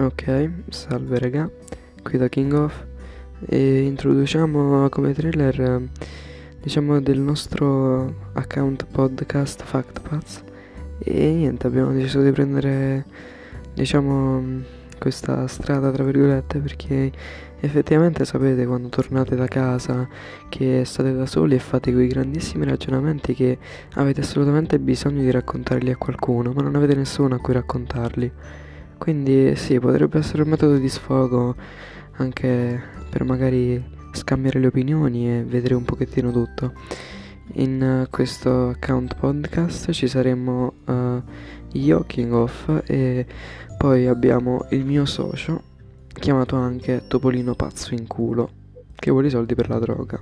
Ok, salve raga, qui da King of. E introduciamo come trailer diciamo del nostro account podcast FactPads e niente abbiamo deciso di prendere diciamo questa strada tra virgolette perché effettivamente sapete quando tornate da casa che state da soli e fate quei grandissimi ragionamenti che avete assolutamente bisogno di raccontarli a qualcuno ma non avete nessuno a cui raccontarli quindi sì potrebbe essere un metodo di sfogo anche per magari scambiare le opinioni e vedere un pochettino tutto. In uh, questo account podcast ci saremmo uh, io King of e poi abbiamo il mio socio chiamato anche Topolino pazzo in culo che vuole i soldi per la droga